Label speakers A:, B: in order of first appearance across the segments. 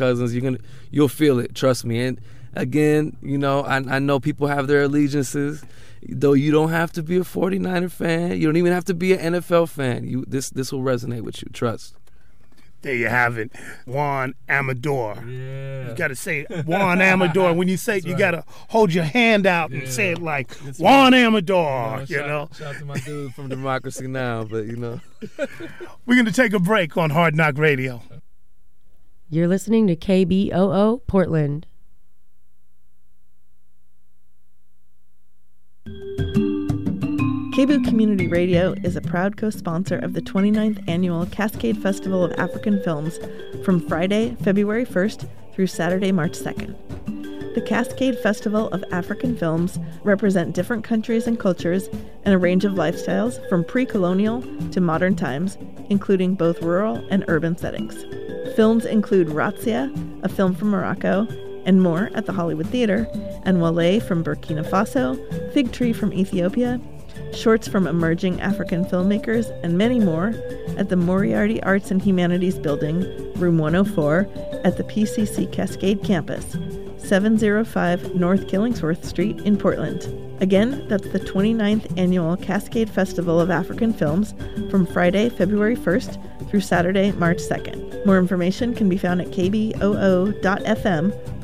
A: Cousins. You're gonna you'll feel it. Trust me. And again, you know, I, I know people have their allegiances. Though you don't have to be a 49er fan, you don't even have to be an NFL fan. You this this will resonate with you. Trust.
B: There you have it, Juan Amador.
A: Yeah.
B: You got to say Juan Amador. When you say it, you
A: right.
B: got to hold your hand out and
A: Yeah.
B: say it like
A: That's
B: Juan
A: right.
B: Amador. You
A: shout,
B: know,
A: shout out to my dude from Democracy Now! But you know,
B: we're going to take a break on Hard Knock Radio.
C: You're listening to KBOO Portland.
D: KBOO Community Radio is a proud co sponsor of the 29th Annual Cascade Festival of African Films from Friday, February 1st through Saturday, March 2nd. The Cascade Festival of African Films represent different countries and cultures and a range of lifestyles from pre colonial to modern times, including both rural and urban settings. Films include Razzia, a film from Morocco, and more at the Hollywood Theater, and Wallay from Burkina Faso, Fig Tree from Ethiopia, shorts from emerging African filmmakers, and many more at the Moriarty Arts and Humanities Building, Room 104, at the PCC Cascade campus, 705 North Killingsworth Street in Portland. Again, that's the 29th Annual Cascade Festival of African Films from Friday, February 1st through Saturday, March 2nd. More information can be found at kboo.fm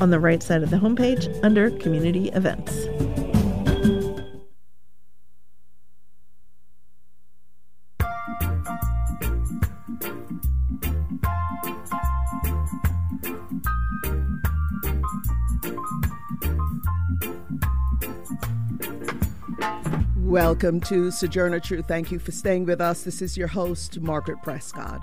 D: on the right side of the homepage under Community Events.
E: Welcome to Sojourner Truth. Thank you for staying with us. This is your host, Margaret Prescott.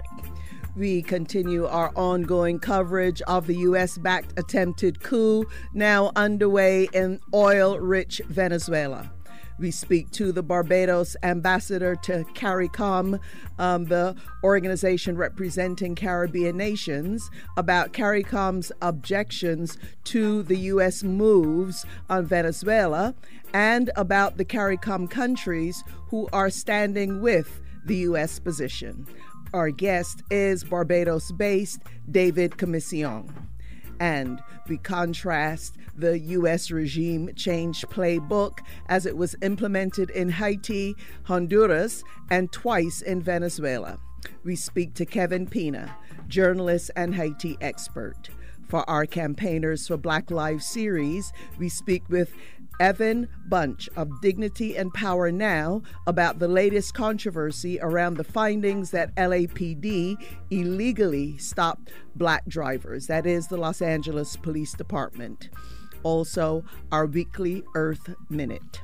E: We continue our ongoing coverage of the U.S. backed attempted coup now underway in oil rich Venezuela. We speak to the Barbados ambassador to CARICOM, um, the organization representing Caribbean nations, about CARICOM's objections to the U.S. moves on Venezuela and about the CARICOM countries who are standing with the U.S. position. Our guest is Barbados based David Comissiong. And we contrast the U.S. regime change playbook as it was implemented in Haiti, Honduras, and twice in Venezuela. We speak to Kevin Pina, journalist and Haiti expert. For our Campaigners for Black Lives series, we speak with Evan Bunch of Dignity and Power Now about the latest controversy around the findings that LAPD illegally stopped black drivers, that is, the Los Angeles Police Department. Also, our weekly Earth Minute.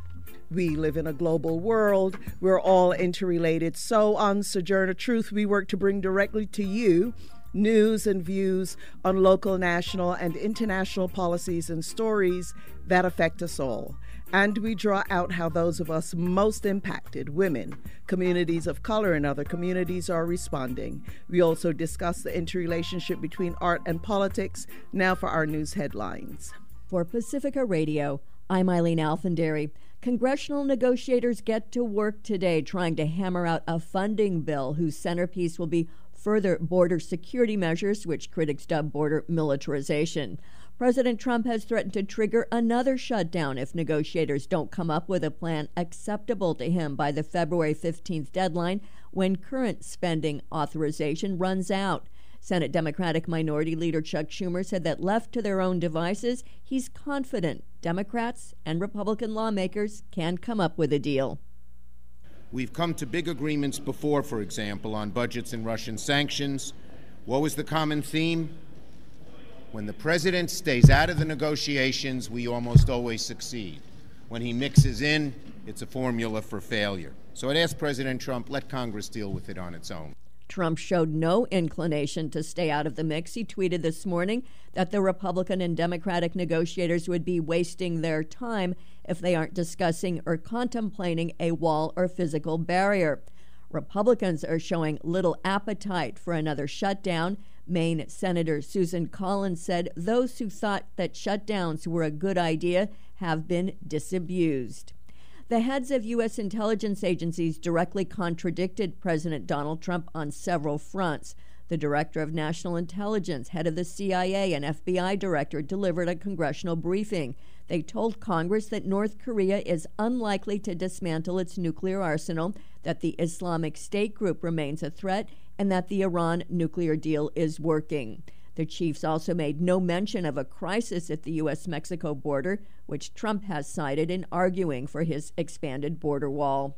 E: We live in a global world. We're all interrelated. So, on Sojourner Truth, we work to bring directly to you news and views on local, national, and international policies and stories that affect us all. And we draw out how those of us most impacted, women, communities of color, and other communities, are responding. We also discuss the interrelationship between art and politics. Now for our news headlines.
F: For Pacifica Radio, I'm Eileen Alfandary. Congressional negotiators get to work today trying to hammer out a funding bill whose centerpiece will be further border security measures, which critics dub border militarization. President Trump has threatened to trigger another shutdown if negotiators don't come up with a plan acceptable to him by the February 15th deadline when current spending authorization runs out. Senate Democratic Minority Leader Chuck Schumer said that left to their own devices, he's confident Democrats and Republican lawmakers can come up with a deal.
G: We've come to big agreements before, for example, on budgets and Russian sanctions. What was the common theme? When the president stays out of the negotiations, we almost always succeed. When he mixes in, it's a formula for failure. So I'd ask President Trump, let Congress deal with it on its own.
F: Trump showed no inclination to stay out of the mix. He tweeted this morning that the Republican and Democratic negotiators would be wasting their time if they aren't discussing or contemplating a wall or physical barrier. Republicans are showing little appetite for another shutdown. Maine Senator Susan Collins said those who thought that shutdowns were a good idea have been disabused. The heads of U.S. intelligence agencies directly contradicted President Donald Trump on several fronts. The director of national intelligence, head of the CIA, and FBI director delivered a congressional briefing. They told Congress that North Korea is unlikely to dismantle its nuclear arsenal, that the Islamic State group remains a threat, and that the Iran nuclear deal is working. The chiefs also made no mention of a crisis at the U.S. Mexico border, which Trump has cited in arguing for his expanded border wall.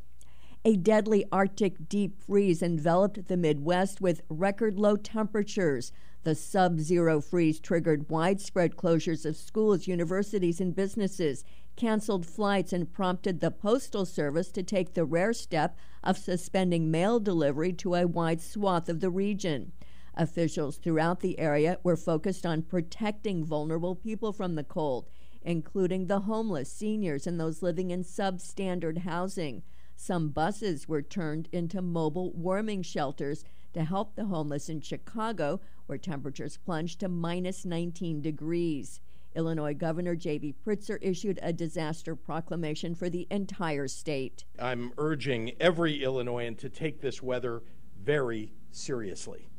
F: A deadly Arctic deep freeze enveloped the Midwest with record low temperatures. The sub zero freeze triggered widespread closures of schools, universities, and businesses, canceled flights, and prompted the Postal Service to take the rare step of suspending mail delivery to a wide swath of the region. Officials throughout the area were focused on protecting vulnerable people from the cold, including the homeless, seniors, and those living in substandard housing. Some buses were turned into mobile warming shelters to help the homeless in Chicago, where temperatures plunged to minus 19 degrees. Illinois Governor J.B. Pritzker issued a disaster proclamation for the entire state.
H: I'm urging every Illinoisan to take this weather very seriously.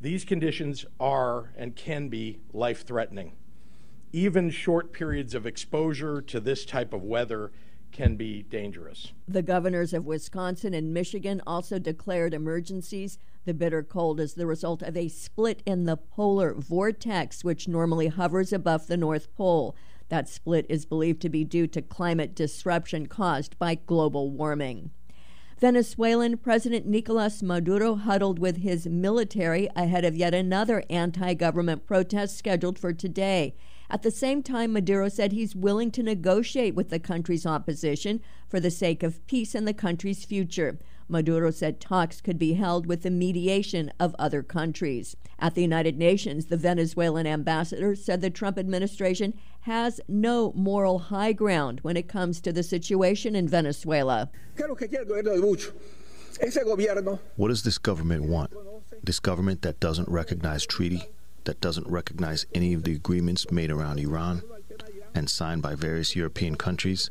H: These conditions are and can be life threatening. Even short periods of exposure to this type of weather can be dangerous.
F: The governors of Wisconsin and Michigan also declared emergencies. The bitter cold is the result of a split in the polar vortex, which normally hovers above the North Pole. That split is believed to be due to climate disruption caused by global warming. Venezuelan President Nicolas Maduro huddled with his military ahead of yet another anti government protest scheduled for today. At the same time, Maduro said he's willing to negotiate with the country's opposition for the sake of peace and the country's future. Maduro said talks could be held with the mediation of other countries. At the United Nations, the Venezuelan ambassador said the Trump administration has no moral high ground when it comes to the situation in Venezuela.
I: What does this government want? This government that doesn't recognize treaty, that doesn't recognize any of the agreements made around Iran and signed by various European countries,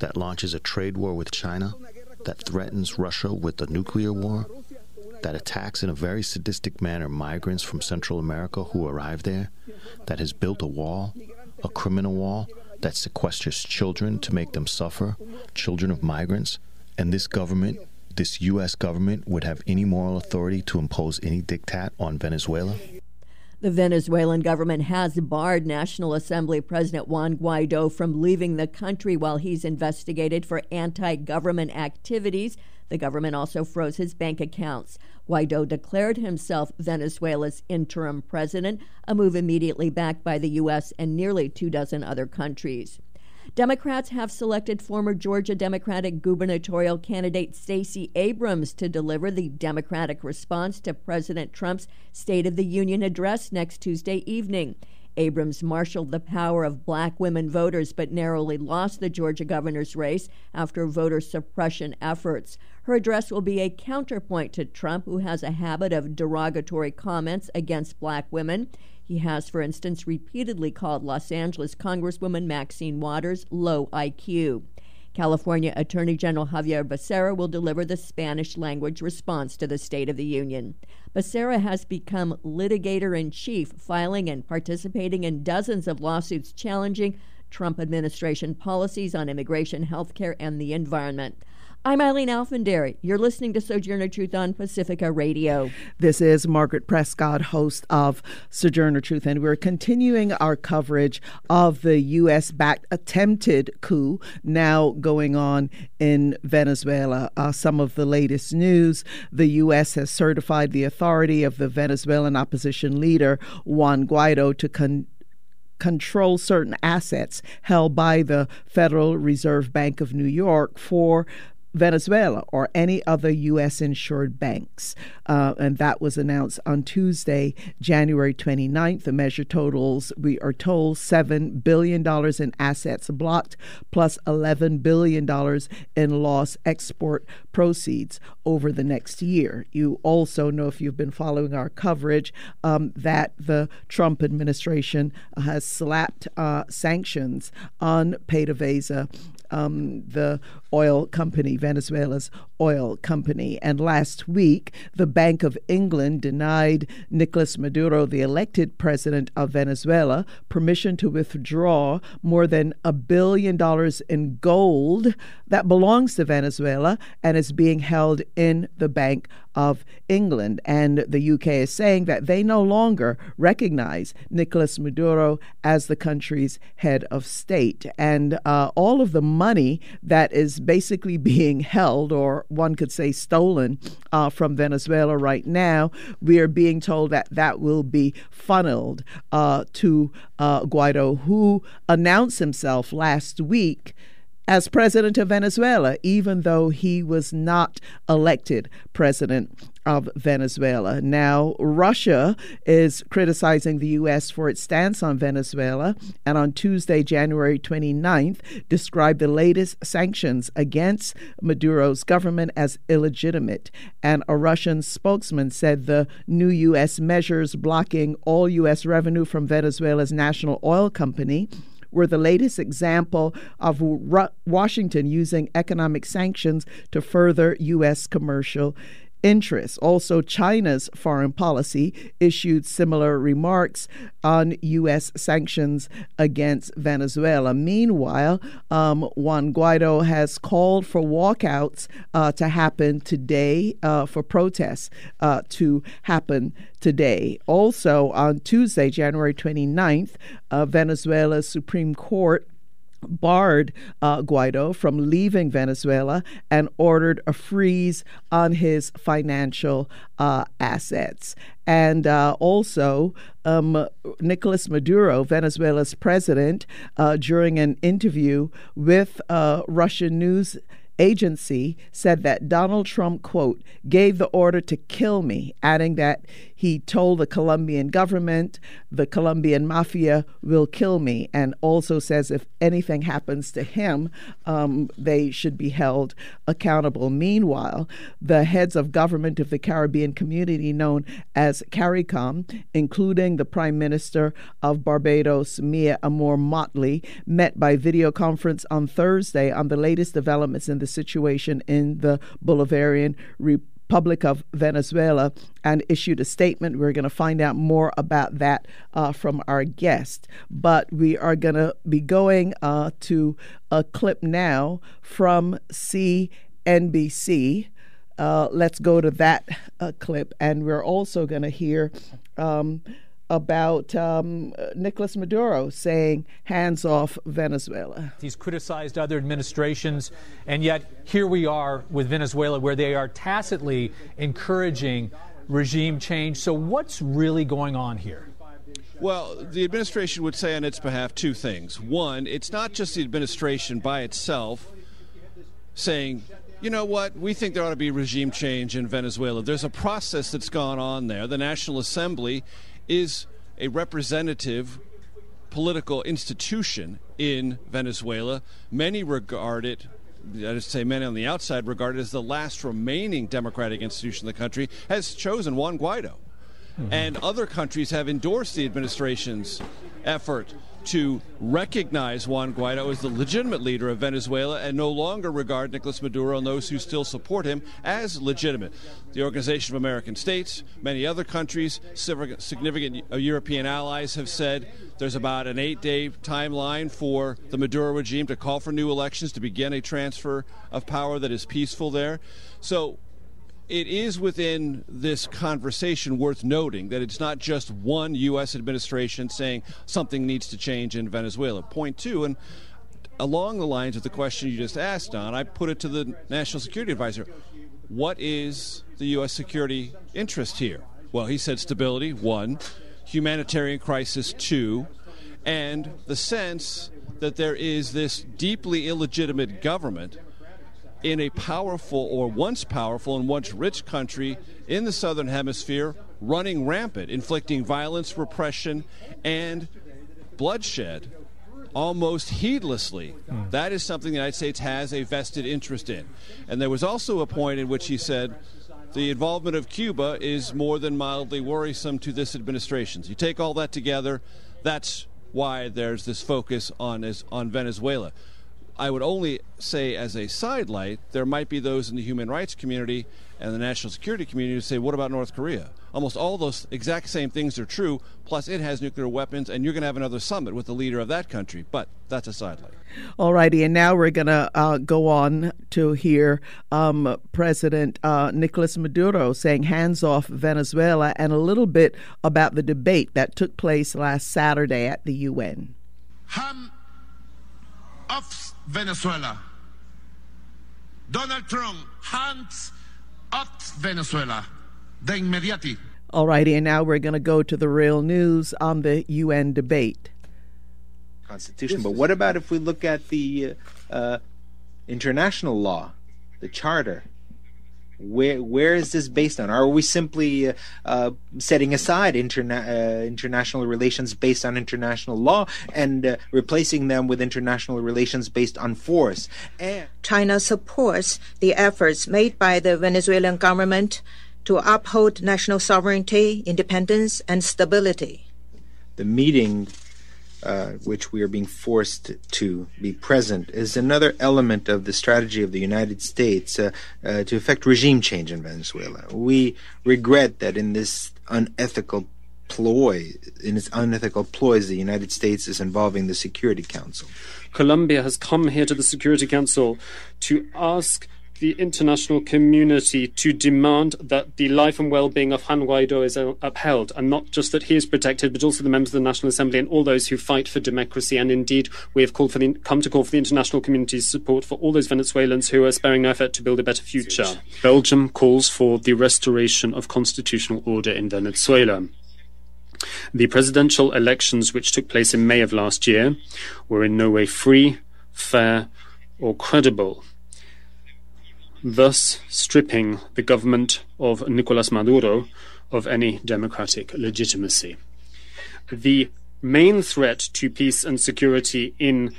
I: that launches a trade war with China, that threatens Russia with a nuclear war, that attacks in a very sadistic manner migrants from Central America who arrive there, that has built a wall, a criminal wall, that sequesters children to make them suffer, children of migrants, and this government, this U.S. government, would have any moral authority to impose any diktat on Venezuela?
F: The Venezuelan government has barred National Assembly President Juan Guaido from leaving the country while he's investigated for anti government activities. The government also froze his bank accounts. Guaido declared himself Venezuela's interim president, a move immediately backed by the U.S. and nearly two dozen other countries. Democrats have selected former Georgia Democratic gubernatorial candidate Stacey Abrams to deliver the Democratic response to President Trump's State of the Union address next Tuesday evening. Abrams marshaled the power of black women voters but narrowly lost the Georgia governor's race after voter suppression efforts. Her address will be a counterpoint to Trump, who has a habit of derogatory comments against black women. He has, for instance, repeatedly called Los Angeles Congresswoman Maxine Waters low IQ. California Attorney General Xavier Becerra will deliver the Spanish language response to the State of the Union. Becerra has become litigator in chief, filing and participating in dozens of lawsuits challenging Trump administration policies on immigration, health care, and the environment. I'm Eileen Alfandary. You're listening to Sojourner Truth on Pacifica Radio.
E: This is Margaret Prescott, host of Sojourner Truth, and we're continuing our coverage of the U.S. backed attempted coup now going on in Venezuela. Uh, some of the latest news the U.S. has certified the authority of the Venezuelan opposition leader, Juan Guaido, to con- control certain assets held by the Federal Reserve Bank of New York for Venezuela or any other U.S. insured banks. Uh, and that was announced on Tuesday, January 29th. The measure totals, we are told, $7 billion in assets blocked, plus $11 billion in lost export proceeds over the next year. You also know, if you've been following our coverage, um, that the Trump administration has slapped uh, sanctions on PDVSA um, the oil company, Venezuela's Oil Company. And last week, the Bank of England denied Nicolas Maduro, the elected president of Venezuela, permission to withdraw more than a billion dollars in gold that belongs to Venezuela and is being held in the Bank of England. And the UK is saying that they no longer recognize Nicolas Maduro as the country's head of state. And uh, all of the money that is basically being held, or one could say stolen, uh, from Venezuela right now, we are being told that that will be funneled uh, to uh, Guaido, who announced himself last week as president of Venezuela, even though he was not elected president of Venezuela. Now, Russia is criticizing the U.S. for its stance on Venezuela, and on Tuesday, January 29th, described the latest sanctions against Maduro's government as illegitimate. And a Russian spokesman said the new U.S. measures blocking all U.S. revenue from Venezuela's national oil company were the latest example of Washington using economic sanctions to further U.S. commercial interests. Also, China's foreign policy issued similar remarks on U.S. sanctions against Venezuela. Meanwhile, um, Juan Guaido has called for walkouts uh, to happen today, uh, for protests uh, to happen today. Also, on Tuesday, January 29th, uh, Venezuela's Supreme Court barred uh, Guaido from leaving Venezuela and ordered a freeze on his financial uh, assets. And uh, also, um, Nicolas Maduro, Venezuela's president, uh, during an interview with uh, Russian news agency said that Donald Trump, quote, gave the order to kill me, adding that he told the Colombian government the Colombian mafia will kill me, and also says if anything happens to him, um, they should be held accountable. Meanwhile, the heads of government of the Caribbean community, known as CARICOM, including the Prime Minister of Barbados, Mia Amor Mottley, met by video conference on Thursday on the latest developments in the situation in the Bolivarian Republic Republic of Venezuela and issued a statement. We're going to find out more about that uh, from our guest. But we are going to be going uh, to a clip now from CNBC. Uh, let's go to that uh, clip. And we're also going to hear. Um, about um, Nicolas Maduro saying, hands off Venezuela.
J: He's criticized other administrations, and yet here we are with Venezuela, where they are tacitly encouraging regime change. So, what's really going on here?
K: Well, the administration would say on its behalf two things. One, it's not just the administration by itself saying, you know what, we think there ought to be regime change in Venezuela. There's a process that's gone on there. The National Assembly is a representative political institution in Venezuela. Many regard it I just say many on the outside regard it as the last remaining democratic institution in the country, has chosen Juan Guaido. Mm-hmm. And other countries have endorsed the administration's effort to recognize Juan Guaido as the legitimate leader of Venezuela and no longer regard Nicolas Maduro and those who still support him as legitimate. The Organization of American States, many other countries, significant uh, European allies have said there's about an eight day timeline for the Maduro regime to call for new elections to begin a transfer of power that is peaceful there. So it is within this conversation worth noting that it's not just one U.S. administration saying something needs to change in Venezuela. Point two, and along the lines of the question you just asked, Don, I put it to the National Security Advisor. What is the U.S. security interest here? Well, he said stability, one, humanitarian crisis, two, and the sense that there is this deeply illegitimate government in a powerful or once powerful and once rich country in the southern hemisphere running rampant, inflicting violence, repression, and bloodshed almost heedlessly. Mm. That is something the United States has a vested interest in. And there was also a point in which he said the involvement of Cuba is more than mildly worrisome to this administration. So you take all that together, that's why there's this focus on on Venezuela I would only say, as a sidelight, there might be those in the human rights community and the national security community who say, what about North Korea? Almost all those exact same things are true, plus it has nuclear weapons, and you're going to have another summit with the leader of that country. But that's a sidelight.
E: All righty, and now we're going to uh, go on to hear um, President uh, Nicolas Maduro saying hands off Venezuela and a little bit about the debate that took place last Saturday at the UN.
L: Hand off Venezuela. Donald Trump, hands off Venezuela. De inmediati.
E: All righty, and now we're going to go to the real news on the UN debate.
M: Constitution, but what about if we look at the uh, uh, international law, the Charter? Where where is this based on? Are we simply uh, uh, setting aside interna- uh, international relations based on international law and uh, replacing them with international relations based on force?
N: And China supports the efforts made by the Venezuelan government to uphold national sovereignty, independence, and stability.
M: The meeting uh, which we are being forced to be present, is another element of the strategy of the United States uh, uh, to effect regime change in Venezuela. We regret that in this unethical ploy, in its unethical ploys, the United States is involving the Security Council.
O: Colombia has come here to the Security Council to ask the international community to demand that the life and well-being of Juan Guaido is uh, upheld, and not just that he is protected, but also the members of the National Assembly and all those who fight for democracy. And indeed, we have called for the, come to call for the international community's support for all those Venezuelans who are sparing no effort to build a better future. Belgium calls for the restoration of constitutional order in Venezuela. The presidential elections, which took place in May of last year, were in no way free, fair, or credible thus stripping the government of Nicolas Maduro of any democratic legitimacy. The main threat to peace and security in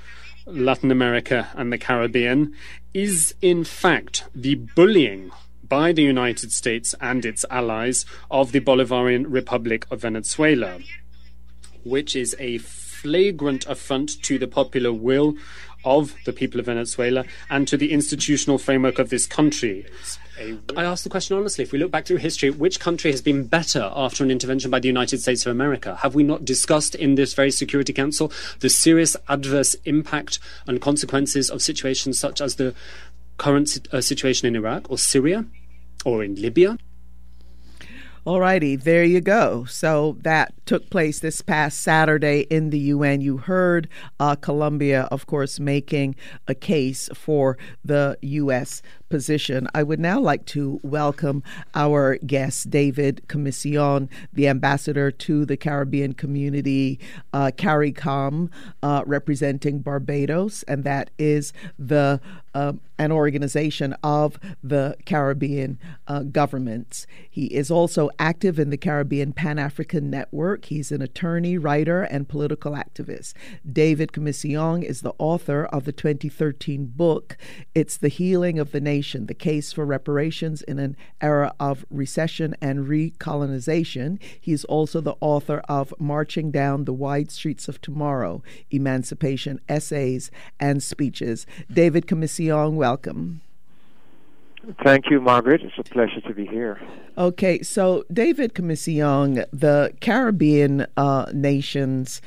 O: Latin America and the Caribbean is, in fact, the bullying by the United States and its allies of the Bolivarian Republic of Venezuela, which is a flagrant affront to the popular will of the people of Venezuela and to the institutional framework of this country. I ask the question honestly if we look back through history, which country has been better after an intervention by the United States of America? Have we not discussed in this very Security Council the serious adverse impact and consequences of situations such as the current uh, situation in Iraq or Syria or in Libya?
E: All righty, there you go. So that took place this past Saturday in the UN. You heard uh, Colombia, of course, making a case for the U.S. position. I would now like to welcome our guest, David Comissiong, the ambassador to the Caribbean community, uh, CARICOM, uh, representing Barbados, and that is the uh, an organization of the Caribbean uh, governments. He is also active in the Caribbean Pan African Network. He's an attorney, writer, and political activist. David Comissiong is the author of the 2013 book, It's the Healing of the Nation The Case for Reparations in an Era of Recession and Recolonization. He's also the author of Marching Down the Wide Streets of Tomorrow Emancipation Essays and Speeches. David Comissiong welcome.
P: Thank you, Margaret. It's a pleasure to be here.
E: Okay, so David Comissiong, the Caribbean uh, nations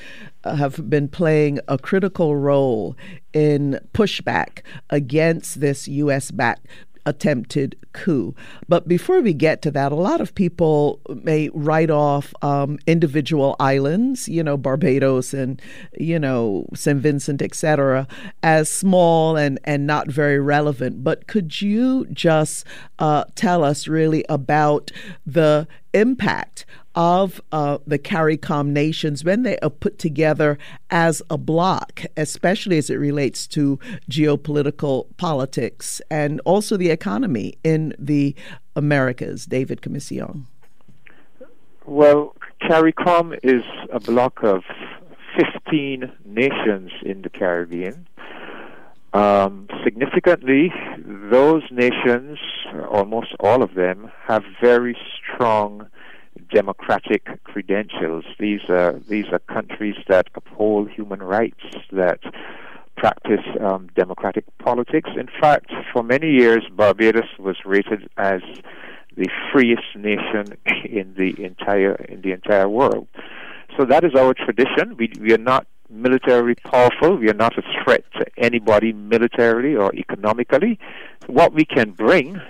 E: uh, have been playing a critical role in pushback against this U.S. backed attempted coup. But before we get to that, a lot of people may write off um, individual islands, you know, Barbados and, you know, St. Vincent, etc., as small and, and not very relevant. But could you just uh, tell us really about the impact of uh, the CARICOM nations when they are put together as a bloc, especially as it relates to geopolitical politics and also the economy in the Americas. David Comissiong.
P: Well, CARICOM is a bloc of 15 nations in the Caribbean. Um, significantly, those nations, almost all of them, have very strong democratic credentials. These are these are countries that uphold human rights, that practice um, democratic politics. In fact, for many years, Barbados was rated as the freest nation in the entire in the entire world. So that is our tradition. We we are not militarily powerful. We are not a threat to anybody militarily or economically. What we can bring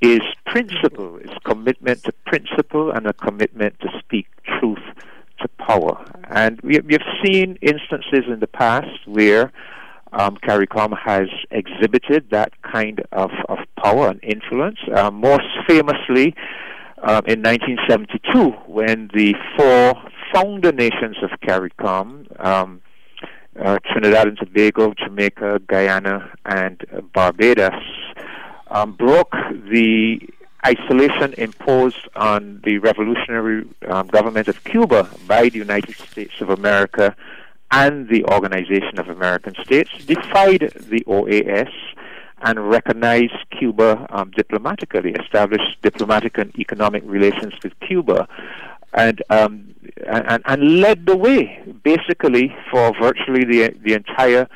P: is principle, is commitment to principle and a commitment to speak truth to power. And we, have seen instances in the past where um, CARICOM has exhibited that kind of, of power and influence. Uh, most famously, um, in 1972, when the four founder nations of CARICOM, um, uh, Trinidad and Tobago, Jamaica, Guyana, and uh, Barbados, um, broke the isolation imposed on the revolutionary um, government of Cuba by the United States of America and the Organization of American States, defied the OAS and recognized Cuba um, diplomatically, established diplomatic and economic relations with Cuba, and, um, and, and led the way basically for virtually the, the entire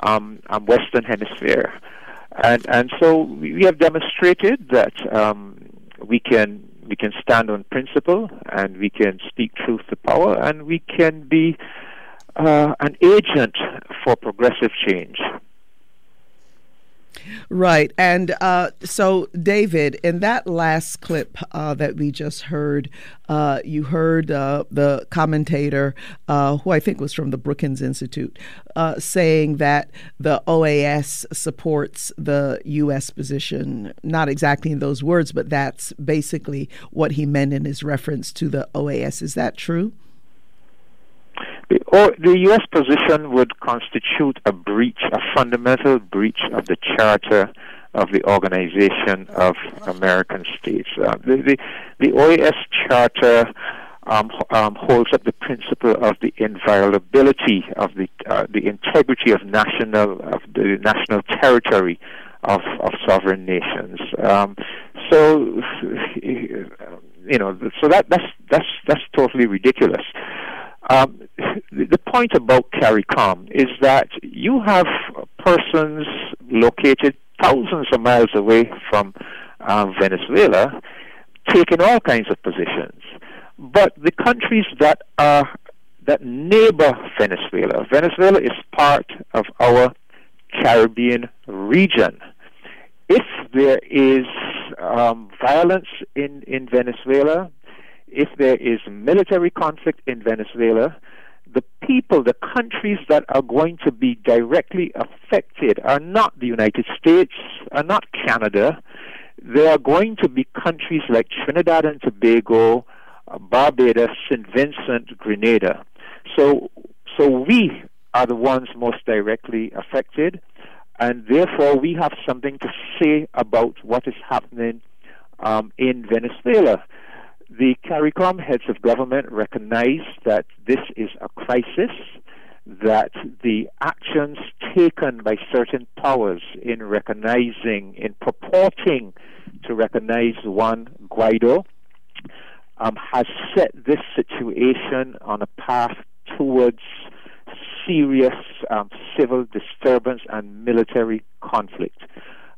P: um, um Western Hemisphere. And, and so we have demonstrated that um, we can we can stand on principle and we can speak truth to power and we can be uh, an agent for progressive change.
E: Right. And uh, so, David, in that last clip uh, that we just heard, uh, you heard uh, the commentator, uh, who I think was from the Brookings Institute, uh, saying that the OAS supports the U.S. position. Not exactly in those words, but that's basically what he meant in his reference to the OAS. Is that true?
P: The, or the U.S. position would constitute a breach, a fundamental breach of the Charter of the Organization of American States. Uh, the, the, the OAS Charter um, um, holds up the principle of the inviolability of the uh, the integrity of national of the national territory of of sovereign nations. Um, so you know, so that that's that's that's totally ridiculous. Um, the point about CARICOM is that you have persons located thousands of miles away from um, Venezuela taking all kinds of positions. But the countries that are that neighbor Venezuela, Venezuela is part of our Caribbean region. If there is um, violence in, in Venezuela, if there is military conflict in Venezuela, the people, the countries that are going to be directly affected are not the United States, are not Canada. They are going to be countries like Trinidad and Tobago, Barbados, St. Vincent, Grenada. So, so we are the ones most directly affected, and therefore we have something to say about what is happening um, in Venezuela. The CARICOM heads of government recognize that this is a crisis, that the actions taken by certain powers in recognizing, in purporting to recognize Juan Guaido, um, has set this situation on a path towards serious um, civil disturbance and military conflict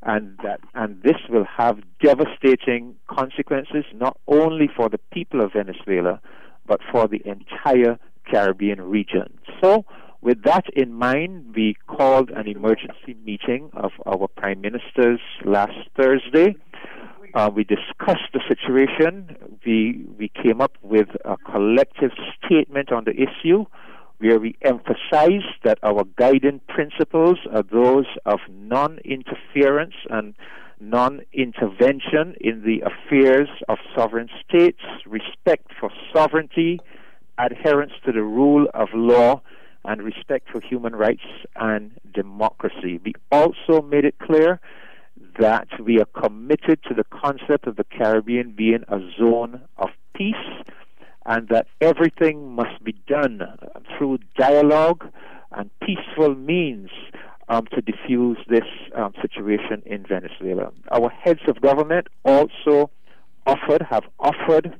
P: and that and this will have devastating consequences not only for the people of Venezuela but for the entire Caribbean region. So with that in mind, we called an emergency meeting of our prime ministers last Thursday. Uh, we discussed the situation. We we came up with a collective statement on the issue where we emphasize that our guiding principles are those of non interference and non intervention in the affairs of sovereign states, respect for sovereignty, adherence to the rule of law, and respect for human rights and democracy. We also made it clear that we are committed to the concept of the Caribbean being a zone of peace and that everything must be done through dialogue and peaceful means um, to diffuse this um, situation in Venezuela. Our heads of government also offered, have offered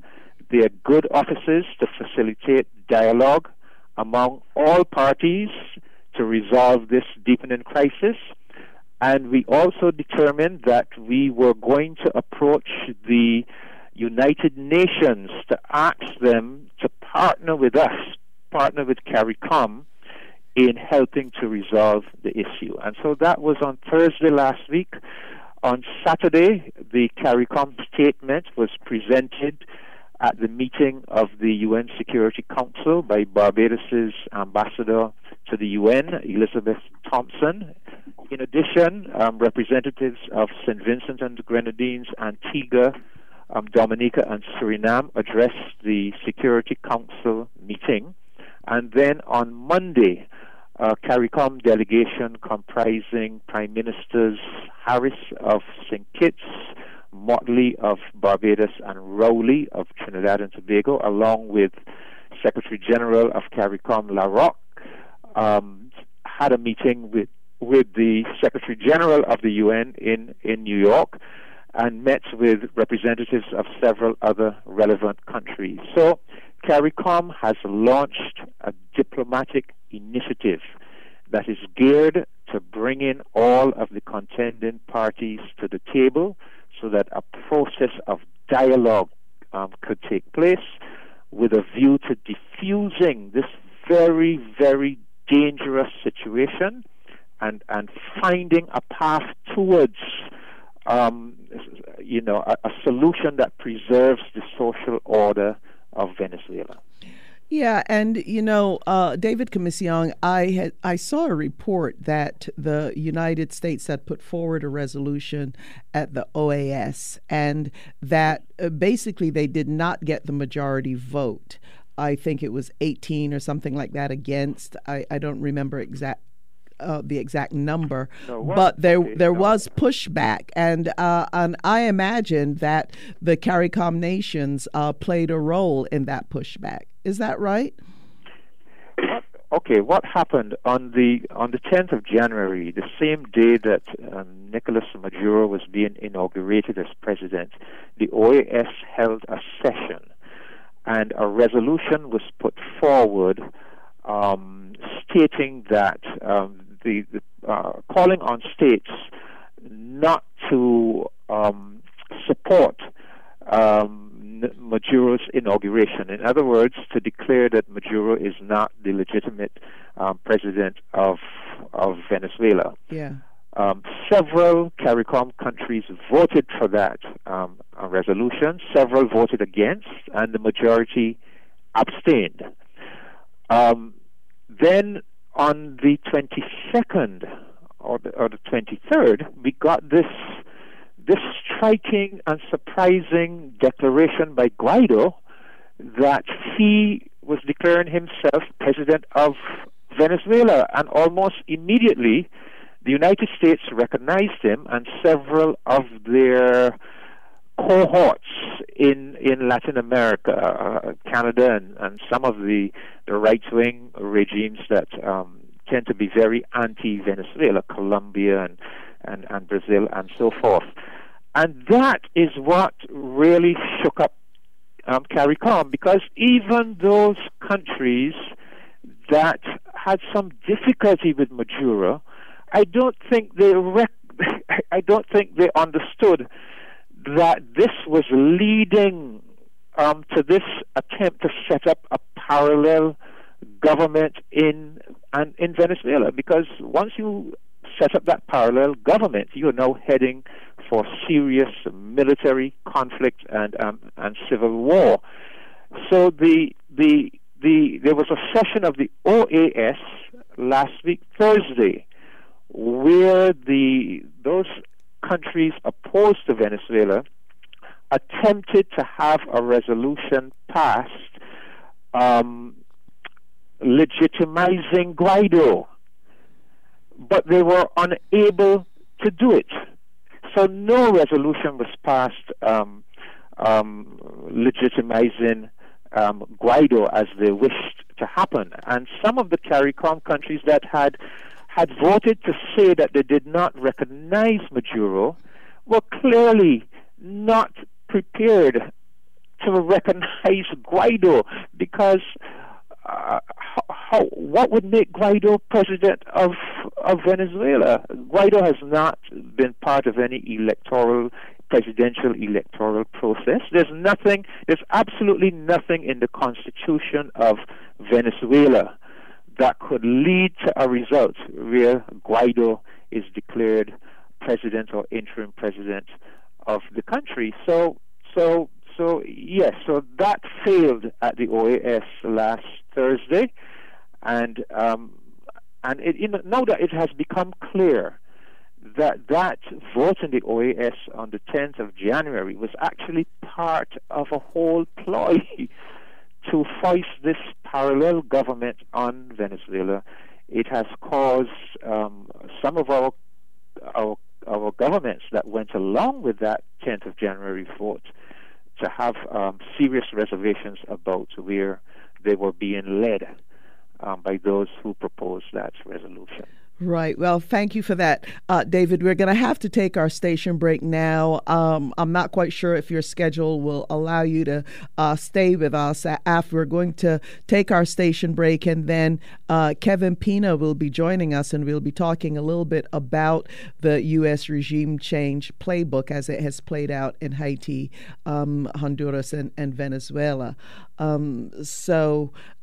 P: their good offices to facilitate dialogue among all parties to resolve this deepening crisis. And we also determined that we were going to approach the United Nations to ask them to partner with us, partner with CARICOM, in helping to resolve the issue. And so that was on Thursday last week. On Saturday, the CARICOM statement was presented at the meeting of the UN Security Council by Barbados's ambassador to the UN, Elizabeth Thompson. In addition, um, representatives of St. Vincent and the Grenadines, Antigua, um, Dominica, and Suriname addressed the Security Council meeting. And then on Monday, a CARICOM delegation comprising Prime Ministers Harris of St. Kitts, Mottley of Barbados, and Rowley of Trinidad and Tobago, along with Secretary General of CARICOM LaRocque, um, had a meeting with with the Secretary General of the UN in, in New York and met with representatives of several other relevant countries. So CARICOM has launched a diplomatic initiative that is geared to bring in all of the contending parties to the table so that a process of dialogue um, could take place with a view to diffusing this very, very dangerous situation and, and finding a path towards um, you know, a, a solution that preserves the social order of Venezuela.
E: Yeah, and you know, uh, David Comissiong, I had I saw a report that the United States had put forward a resolution at the OAS, and that uh, basically they did not get the majority vote. I think it was 18 or something like that against. I, I don't remember exact uh, the exact number, but there there was pushback, and uh, and I imagine that the CARICOM nations uh, played a role in that pushback. Is that right?
P: Okay, what happened on the on the 10th of January, the same day that um, Nicolas Maduro was being inaugurated as president, the OAS held a session, and a resolution was put forward um, stating that um, the, the uh, calling on states not to um, support um, Maduro's inauguration. In other words, to declare that Maduro is not the legitimate um, president of of Venezuela.
E: Yeah.
P: Um, several CARICOM countries voted for that um, resolution. Several voted against, and the majority abstained. Um, then on the 22nd or the, or the 23rd, we got this this striking and surprising declaration by Guaido that he was declaring himself president of Venezuela, and almost immediately the United States recognized him, and several of their cohorts in in Latin America, uh, Canada, and, and some of the the right wing regimes that um, tend to be very anti-Venezuela, Colombia and, and and Brazil and so forth, and that is what really shook up um, CARICOM because even those countries that had some difficulty with Maduro, I don't think they rec- I don't think they understood that this was leading um, to this attempt to set up a parallel government in and in Venezuela because once you set up that parallel government, you are now heading for serious military conflict and um, and civil war. So the the the there was a session of the OAS last week Thursday where the those countries opposed to Venezuela attempted to have a resolution passed um, legitimizing Guaido, but they were unable to do it. So no resolution was passed um, um, legitimizing um, Guaido as they wished to happen. And some of the CARICOM countries that had had voted to say that they did not recognize Maduro were clearly not prepared to recognize Guaido because uh, how, what would make Guaido president of of Venezuela? Guaido has not been part of any electoral presidential electoral process. There's nothing. There's absolutely nothing in the constitution of Venezuela that could lead to a result where Guaido is declared president or interim president of the country. So, so, so yes. So that failed at the OAS last Thursday and um, and it, now that it has become clear that that vote in the OAS on the 10th of January was actually part of a whole ploy to foist this parallel government on Venezuela. It has caused um, some of our, our our governments that went along with that 10th of January vote to have um, serious reservations about where they were being led um, by those who proposed that resolution.
E: Right. Well, thank you for that, uh, David. We're going to have to take our station break now. Um, I'm not quite sure if your schedule will allow you to uh, stay with us after we're going to take our station break, and then uh, Kevin Pina will be joining us, and we'll be talking a little bit about the U.S. regime change playbook as it has played out in Haiti, um, Honduras, and, and Venezuela. Um, so